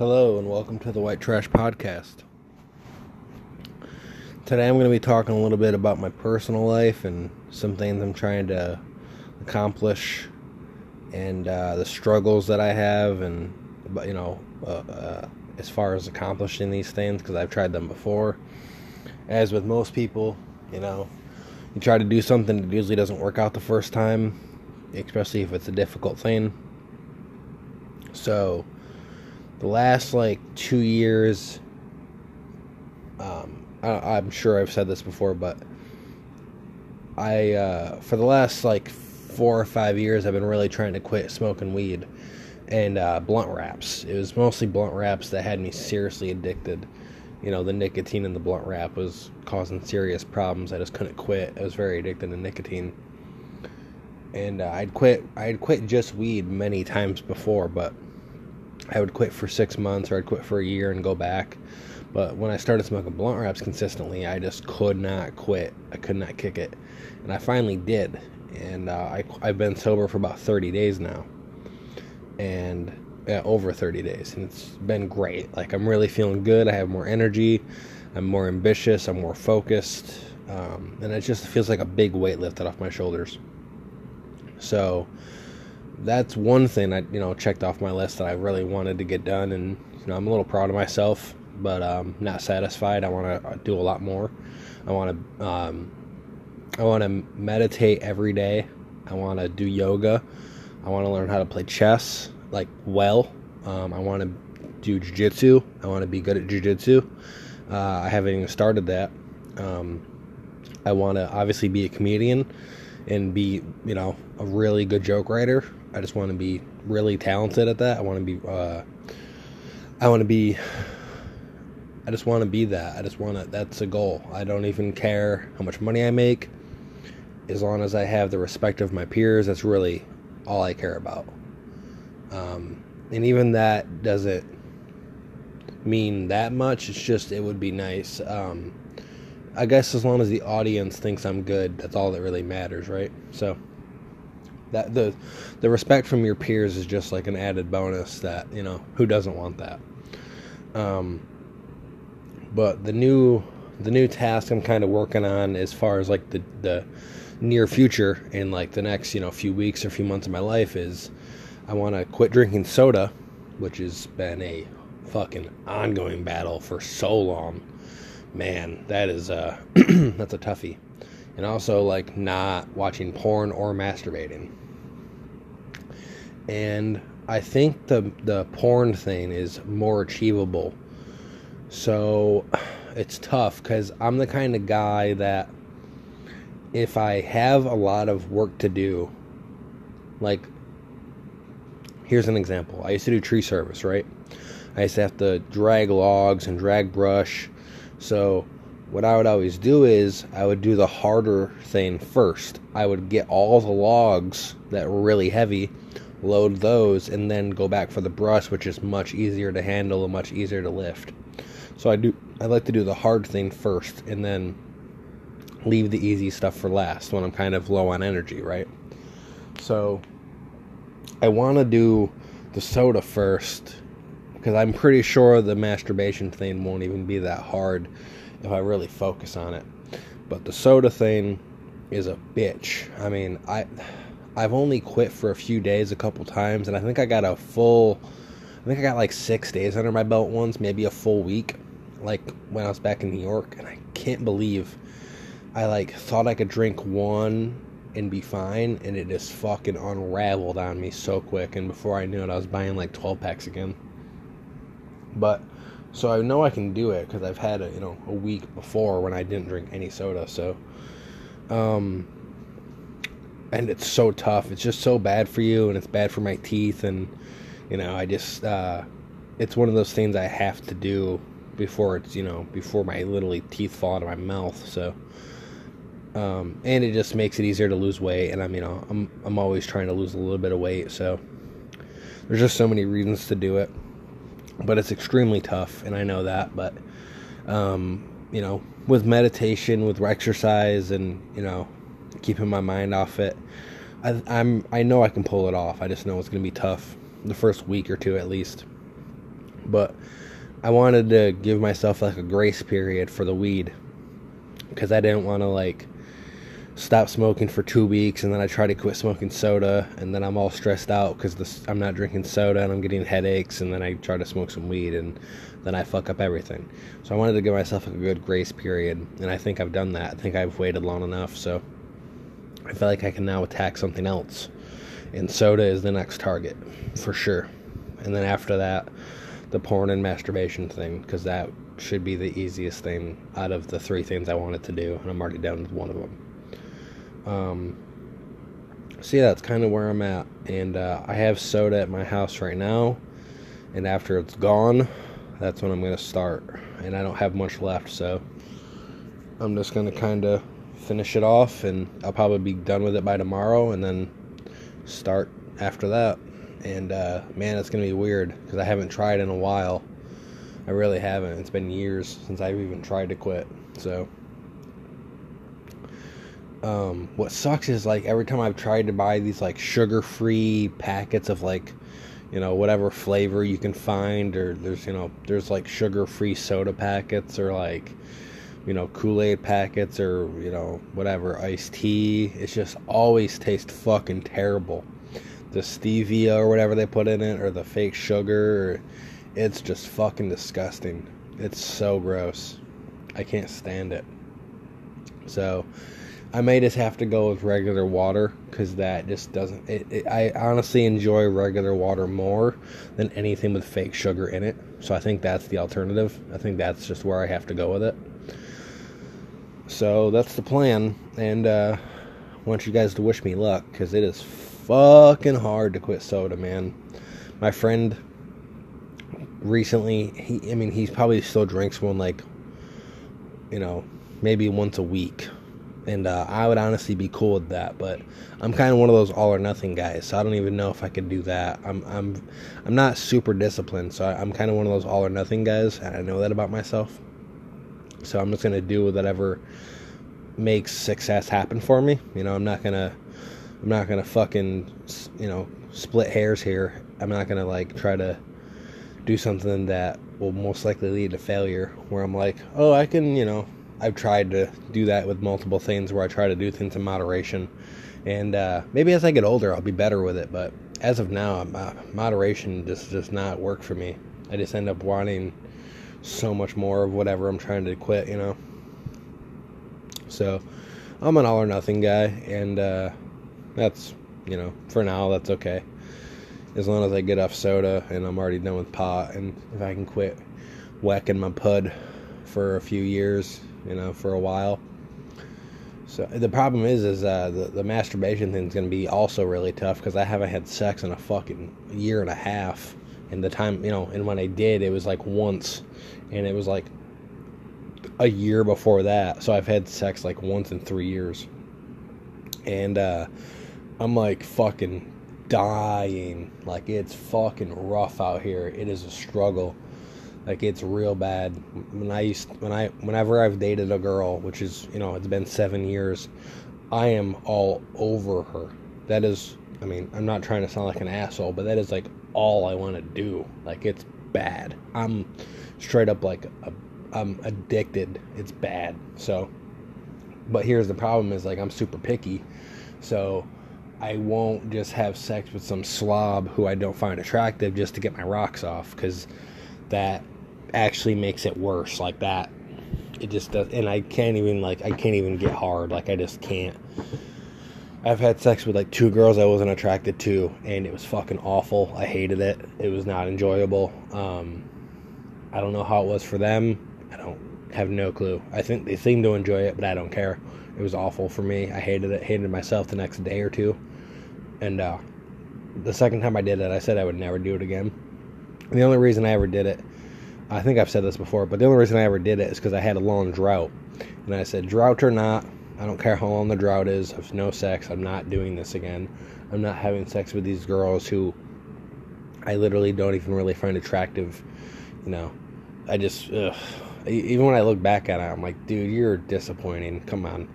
Hello, and welcome to the White Trash Podcast. Today I'm going to be talking a little bit about my personal life and some things I'm trying to accomplish and uh, the struggles that I have, and, you know, uh, uh, as far as accomplishing these things, because I've tried them before. As with most people, you know, you try to do something that usually doesn't work out the first time, especially if it's a difficult thing. So, the last like two years, um, I, am sure I've said this before, but I, uh, for the last like four or five years, I've been really trying to quit smoking weed and uh, blunt wraps. It was mostly blunt wraps that had me seriously addicted. You know, the nicotine in the blunt wrap was causing serious problems. I just couldn't quit. I was very addicted to nicotine. And uh, I'd quit. I'd quit just weed many times before, but I would quit for six months or I'd quit for a year and go back. But when I started smoking blunt wraps consistently, I just could not quit. I could not kick it. And I finally did. And uh, I, I've been sober for about 30 days now. And over 30 days. And it's been great. Like, I'm really feeling good. I have more energy. I'm more ambitious. I'm more focused. Um, and it just feels like a big weight lifted off my shoulders. So, that's one thing I you know checked off my list that I really wanted to get done, and you know I'm a little proud of myself, but um, not satisfied. I want to do a lot more. I want to um, I want to meditate every day. I want to do yoga. I want to learn how to play chess like well. Um, I want to do jujitsu. I want to be good at jujitsu. Uh, I haven't even started that. Um, I want to obviously be a comedian and be, you know, a really good joke writer. I just want to be really talented at that. I want to be, uh, I want to be, I just want to be that. I just want to, that's a goal. I don't even care how much money I make. As long as I have the respect of my peers, that's really all I care about. Um, and even that doesn't mean that much. It's just, it would be nice. Um, I guess as long as the audience thinks I'm good, that's all that really matters, right? So that the the respect from your peers is just like an added bonus that you know who doesn't want that. Um, but the new the new task I'm kind of working on as far as like the the near future in like the next you know few weeks or few months of my life is I want to quit drinking soda, which has been a fucking ongoing battle for so long man, that is uh that's a toughie. And also like not watching porn or masturbating. And I think the the porn thing is more achievable. So it's tough cuz I'm the kind of guy that if I have a lot of work to do like here's an example. I used to do tree service, right? I used to have to drag logs and drag brush so, what I would always do is I would do the harder thing first. I would get all the logs that were really heavy, load those, and then go back for the brush, which is much easier to handle and much easier to lift. So I do I like to do the hard thing first and then leave the easy stuff for last when I'm kind of low on energy, right? So I want to do the soda first because I'm pretty sure the masturbation thing won't even be that hard if I really focus on it. But the soda thing is a bitch. I mean, I I've only quit for a few days a couple times and I think I got a full I think I got like 6 days under my belt once, maybe a full week like when I was back in New York and I can't believe I like thought I could drink one and be fine and it just fucking unraveled on me so quick and before I knew it I was buying like 12 packs again. But so I know I can do it because I've had a you know a week before when I didn't drink any soda. So, um, and it's so tough. It's just so bad for you, and it's bad for my teeth, and you know I just uh, it's one of those things I have to do before it's you know before my literally teeth fall out of my mouth. So. Um, and it just makes it easier to lose weight, and I'm you know I'm I'm always trying to lose a little bit of weight, so there's just so many reasons to do it but it's extremely tough, and I know that. But um, you know, with meditation, with exercise, and you know, keeping my mind off it, I, I'm I know I can pull it off. I just know it's going to be tough the first week or two at least. But I wanted to give myself like a grace period for the weed because I didn't want to like stop smoking for two weeks and then I try to quit smoking soda and then I'm all stressed out because I'm not drinking soda and I'm getting headaches and then I try to smoke some weed and then I fuck up everything. So I wanted to give myself a good grace period and I think I've done that. I think I've waited long enough. So I feel like I can now attack something else. And soda is the next target for sure. And then after that, the porn and masturbation thing because that should be the easiest thing out of the three things I wanted to do, and I'm already done with one of them. Um, so yeah, that's kind of where I'm at, and uh, I have soda at my house right now, and after it's gone, that's when I'm gonna start, and I don't have much left, so I'm just gonna kind of finish it off, and I'll probably be done with it by tomorrow, and then start after that. And uh, man, it's gonna be weird because I haven't tried in a while. I really haven't. It's been years since I've even tried to quit. So, um, what sucks is like every time I've tried to buy these like sugar-free packets of like, you know, whatever flavor you can find, or there's you know, there's like sugar-free soda packets, or like, you know, Kool-Aid packets, or you know, whatever iced tea. It's just always tastes fucking terrible. The stevia or whatever they put in it, or the fake sugar. It's just fucking disgusting. It's so gross. I can't stand it. So, I may just have to go with regular water because that just doesn't. It, it, I honestly enjoy regular water more than anything with fake sugar in it. So I think that's the alternative. I think that's just where I have to go with it. So that's the plan, and uh, I want you guys to wish me luck because it is fucking hard to quit soda, man. My friend recently, he I mean he's probably still drinks one like you know maybe once a week, and uh, I would honestly be cool with that. But I'm kind of one of those all or nothing guys, so I don't even know if I could do that. I'm I'm I'm not super disciplined, so I'm kind of one of those all or nothing guys, and I know that about myself. So I'm just gonna do whatever makes success happen for me. You know, I'm not gonna I'm not gonna fucking you know split hairs here. I'm not gonna like try to do something that will most likely lead to failure. Where I'm like, oh, I can you know I've tried to do that with multiple things where I try to do things in moderation, and uh, maybe as I get older I'll be better with it. But as of now, uh, moderation just does not work for me. I just end up wanting so much more of whatever I'm trying to quit, you know. So I'm an all or nothing guy, and uh, that's you know for now that's okay. As long as I get off soda and I'm already done with pot, and if I can quit whacking my pud for a few years, you know, for a while. So the problem is, is uh, the the masturbation thing is going to be also really tough because I haven't had sex in a fucking year and a half. And the time, you know, and when I did, it was like once, and it was like a year before that. So I've had sex like once in three years. And uh, I'm like fucking dying. Like it's fucking rough out here. It is a struggle. Like it's real bad. When I used when I whenever I've dated a girl, which is you know it's been seven years, I am all over her. That is, I mean, I'm not trying to sound like an asshole, but that is like all I want to do. Like it's bad. I'm straight up like a I'm addicted. It's bad. So, but here's the problem: is like I'm super picky, so I won't just have sex with some slob who I don't find attractive just to get my rocks off, because that actually makes it worse. Like that, it just does. And I can't even like I can't even get hard. Like I just can't. I've had sex with like two girls I wasn't attracted to, and it was fucking awful. I hated it. It was not enjoyable. Um, I don't know how it was for them. I don't have no clue. I think they seem to enjoy it, but I don't care. It was awful for me. I hated it. Hated myself the next day or two. And uh, the second time I did it, I said I would never do it again. The only reason I ever did it, I think I've said this before, but the only reason I ever did it is because I had a long drought. And I said, drought or not, I don't care how long the drought is. Of no sex, I'm not doing this again. I'm not having sex with these girls who I literally don't even really find attractive. You know, I just, ugh. even when I look back at it, I'm like, dude, you're disappointing. Come on,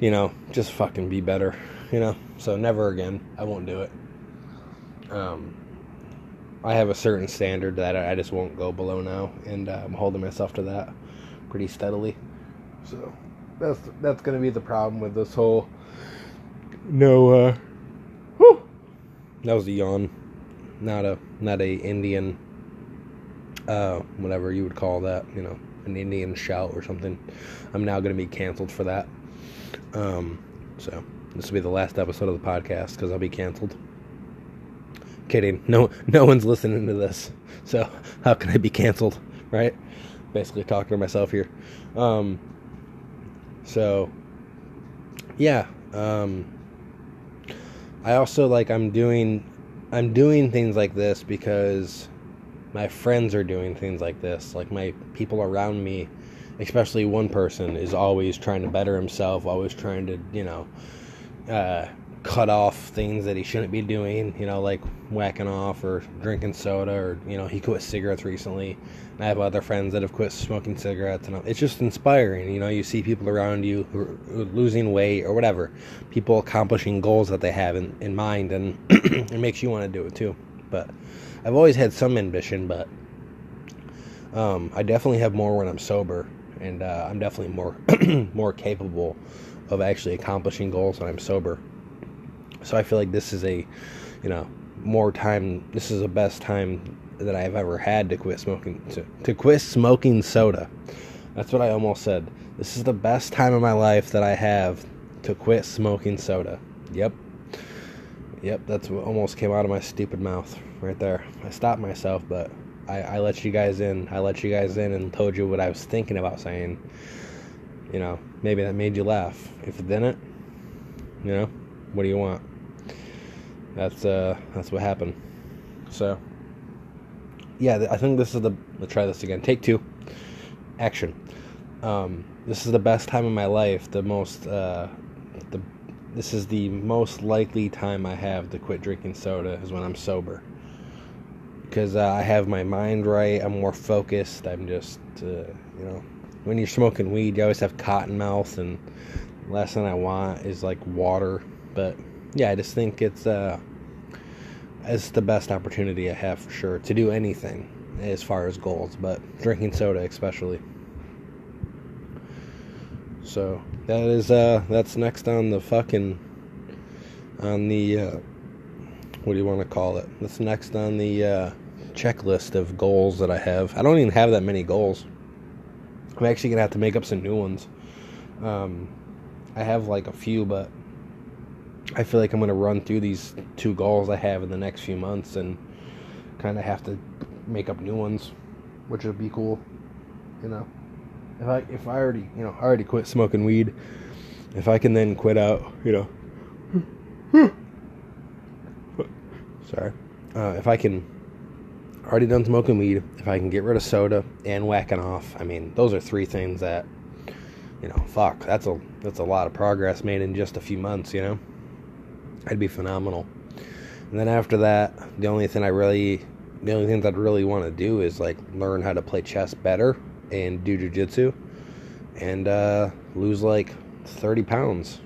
you know, just fucking be better. You know, so never again. I won't do it. Um, I have a certain standard that I just won't go below now, and uh, I'm holding myself to that pretty steadily. So that's that's gonna be the problem with this whole no. uh whew, That was a yawn, not a not a Indian, uh, whatever you would call that. You know, an Indian shout or something. I'm now gonna be canceled for that. Um, so this will be the last episode of the podcast because I'll be canceled. Kidding. No, no one's listening to this. So how can I be canceled, right? Basically talking to myself here. Um, so yeah. Um, I also like I'm doing I'm doing things like this because my friends are doing things like this. Like my people around me, especially one person, is always trying to better himself, always trying to, you know, uh, cut off things that he shouldn't be doing, you know, like whacking off or drinking soda or, you know, he quit cigarettes recently. And I have other friends that have quit smoking cigarettes and it's just inspiring, you know, you see people around you who are losing weight or whatever, people accomplishing goals that they have in, in mind and it makes you want to do it too. But I've always had some ambition, but um, I definitely have more when I'm sober and uh, I'm definitely more more capable of actually accomplishing goals when I'm sober. So I feel like this is a, you know, more time. This is the best time that I've ever had to quit smoking. To, to quit smoking soda. That's what I almost said. This is the best time of my life that I have to quit smoking soda. Yep. Yep, that's what almost came out of my stupid mouth right there. I stopped myself, but I, I let you guys in. I let you guys in and told you what I was thinking about saying. You know, maybe that made you laugh. If it didn't, you know, what do you want? That's uh, that's what happened. So, yeah, I think this is the. Let's try this again. Take two. Action. Um, this is the best time of my life. The most. Uh, the. This is the most likely time I have to quit drinking soda is when I'm sober. Because uh, I have my mind right. I'm more focused. I'm just, uh, you know, when you're smoking weed, you always have cotton mouth, and last thing I want is like water. But yeah, I just think it's uh, it's the best opportunity I have for sure to do anything as far as goals, but drinking soda especially. So that is uh, that's next on the fucking on the uh, what do you want to call it? That's next on the uh, checklist of goals that I have. I don't even have that many goals. I'm actually gonna have to make up some new ones. Um, I have like a few, but I feel like I'm gonna run through these two goals I have in the next few months and kind of have to make up new ones, which would be cool. You know, if I if I already you know I already quit smoking weed, if I can then quit out, you know. Sorry, uh, if I can already done smoking weed, if I can get rid of soda and whacking off, I mean, those are three things that, you know, fuck, that's a that's a lot of progress made in just a few months, you know. I'd be phenomenal. And then after that, the only thing I really, the only thing that I really want to do is like learn how to play chess better and do jujitsu, and uh, lose like thirty pounds.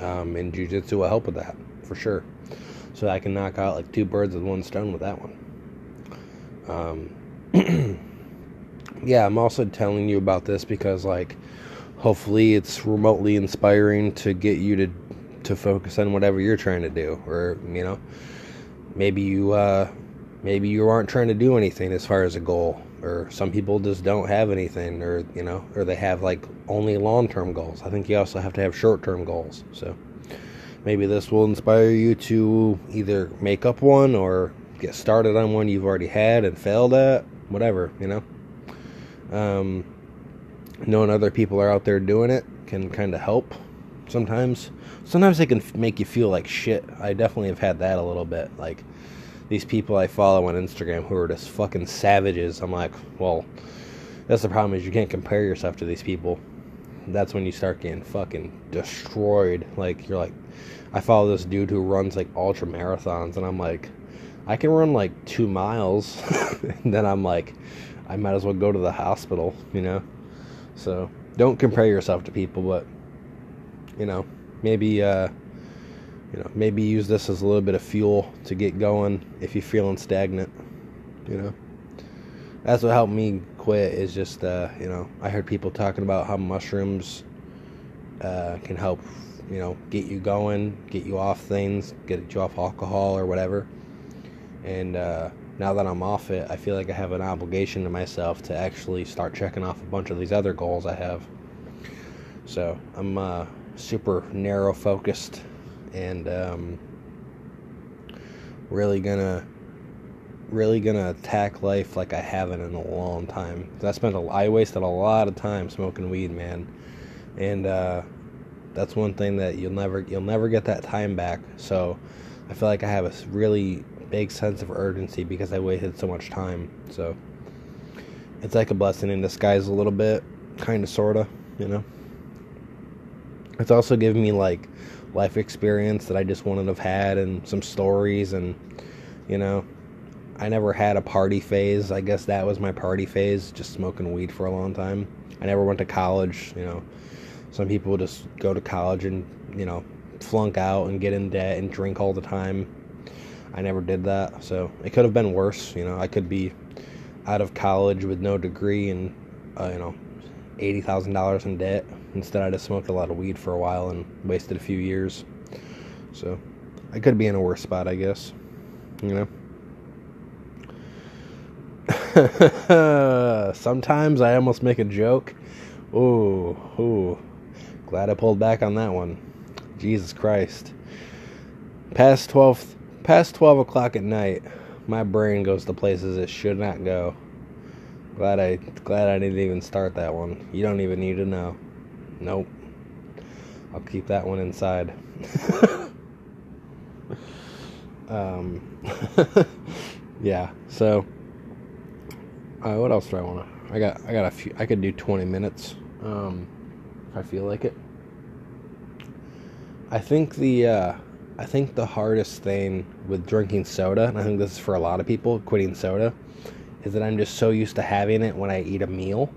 Um, and jujitsu will help with that for sure. So I can knock out like two birds with one stone with that one. Um, yeah, I'm also telling you about this because like hopefully it's remotely inspiring to get you to to focus on whatever you're trying to do or you know maybe you uh maybe you aren't trying to do anything as far as a goal or some people just don't have anything or you know or they have like only long-term goals. I think you also have to have short-term goals. So maybe this will inspire you to either make up one or get started on one you've already had and failed at whatever you know? Um, knowing other people are out there doing it can kind of help sometimes. Sometimes they can make you feel like shit. I definitely have had that a little bit. Like these people i follow on instagram who are just fucking savages i'm like well that's the problem is you can't compare yourself to these people. That's when you start getting fucking destroyed. Like you're like i follow this dude who runs like ultra marathons and i'm like i can run like two miles and then i'm like i might as well go to the hospital you know? So don't compare yourself to people but you know maybe uh, you know maybe use this as a little bit of fuel to get going if you're feeling stagnant You know, that's what helped me quit. Is just uh, you know I heard people talking about how mushrooms uh, can help you know get you going, get you off things, get you off alcohol or whatever. And uh, now that I'm off it, I feel like I have an obligation to myself to actually start checking off a bunch of these other goals I have. So I'm uh, super narrow focused and um, really gonna really gonna attack life like I haven't in a long time. I spent a, I wasted a lot of time smoking weed, man, and uh, that's one thing that you'll never you'll never get that time back. So I feel like I have a really big sense of urgency because I wasted so much time. So it's like a blessing in disguise a little bit, kind of, sorta, you know. It's also given me like life experience that I just wouldn't have had, and some stories, and you know, I never had a party phase. I guess that was my party phase, just smoking weed for a long time. I never went to college, you know. Some people just go to college and, you know, flunk out and get in debt and drink all the time. I never did that, so it could have been worse. You know, I could be out of college with no degree and uh, you know, eighty thousand dollars in debt. Instead, I just smoked a lot of weed for a while and wasted a few years. So, I could be in a worse spot, I guess. You know. Sometimes I almost make a joke. Ooh, ooh. Glad I pulled back on that one. Jesus Christ. Past 12 past 12 o'clock at night, my brain goes to places it should not go. Glad I glad I didn't even start that one. You don't even need to know. Nope. I'll keep that one inside. um yeah, so uh, what else do I want to I got I got a few I could do 20 minutes um if I feel like it. I think the uh I think the hardest thing with drinking soda, and I think this is for a lot of people, quitting soda, is that I'm just so used to having it when I eat a meal.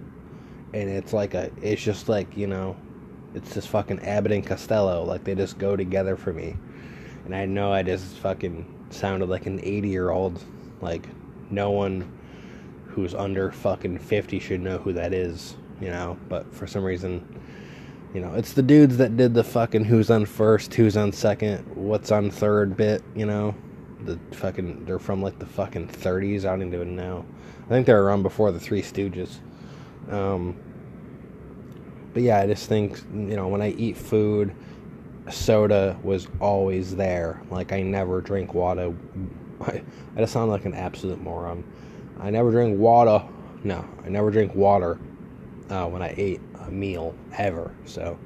And it's like a, it's just like, you know, it's just fucking Abbott and Costello. Like they just go together for me. And I know I just fucking sounded like an 80 year old. Like no one who's under fucking 50 should know who that is, you know. But for some reason, you know, it's the dudes that did the fucking who's on first, who's on second, what's on third bit, you know. The fucking, they're from like the fucking 30s. I don't even know. I think they were around before the Three Stooges. Um, but yeah, I just think, you know, when I eat food, soda was always there. Like, I never drink water. I, I just sound like an absolute moron. I never drink water. No, I never drink water uh, when I ate a meal ever. So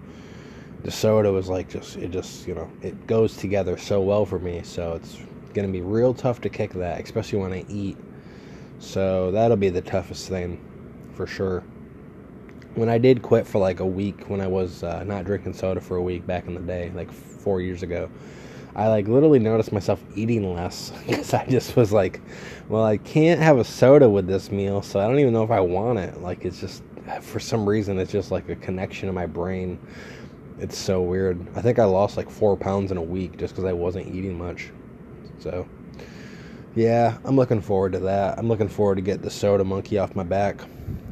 the soda was like just it just you know it goes together so well for me. So it's gonna be real tough to kick that, especially when I eat. So that'll be the toughest thing for sure. When I did quit for like a week, when I was uh, not drinking soda for a week back in the day, like four years ago, I like literally noticed myself eating less because I just was like, well, I can't have a soda with this meal, so I don't even know if I want it. Like it's just for some reason it's just like a connection in my brain. It's so weird. I think I lost like four pounds in a week just because I wasn't eating much. So, yeah, I'm looking forward to that. I'm looking forward to get the soda monkey off my back.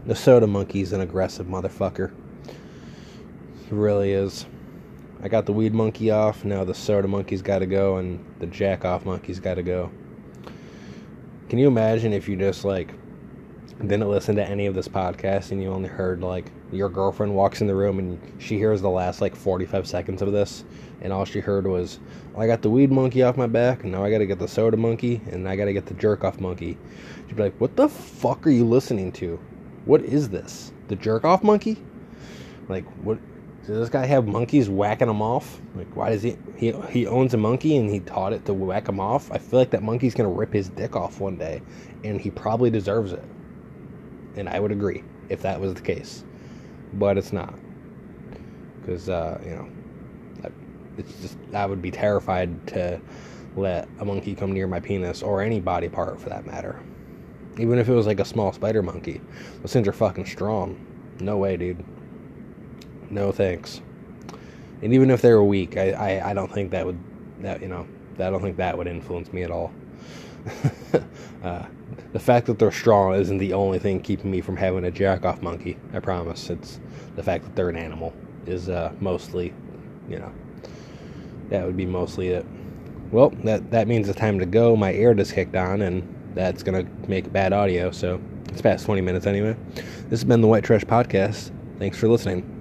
The soda monkey's an aggressive motherfucker. He really is. I got the weed monkey off. Now the soda monkey's got to go, and the jack off monkey's got to go. Can you imagine if you just like didn't listen to any of this podcast and you only heard like your girlfriend walks in the room and she hears the last like 45 seconds of this and all she heard was i got the weed monkey off my back and now i gotta get the soda monkey and i gotta get the jerk off monkey she'd be like what the fuck are you listening to what is this? The jerk off monkey? Like what does this guy have monkeys whacking him off? Like why does he he, he owns a monkey and he taught it to whack him off? I feel like that monkey's gonna rip his dick off one day and he probably deserves it. And I would agree if that was the case, but it's not. Because uh, you know it's just I would be terrified to let a monkey come near my penis or any body part for that matter. Even if it was like a small spider monkey. Those things are fucking strong. No way, dude. No thanks. And even if they were weak, I, I, I don't think that would that you know I don't think that would influence me at all. uh, the fact that they're strong isn't the only thing keeping me from having a jack off monkey. I promise. It's the fact that they're an animal is uh, mostly, you know, that would be mostly it. Well, that that means it's time to go. My air just kicked on, and that's going to make bad audio. So it's past 20 minutes anyway. This has been the White Trash Podcast. Thanks for listening.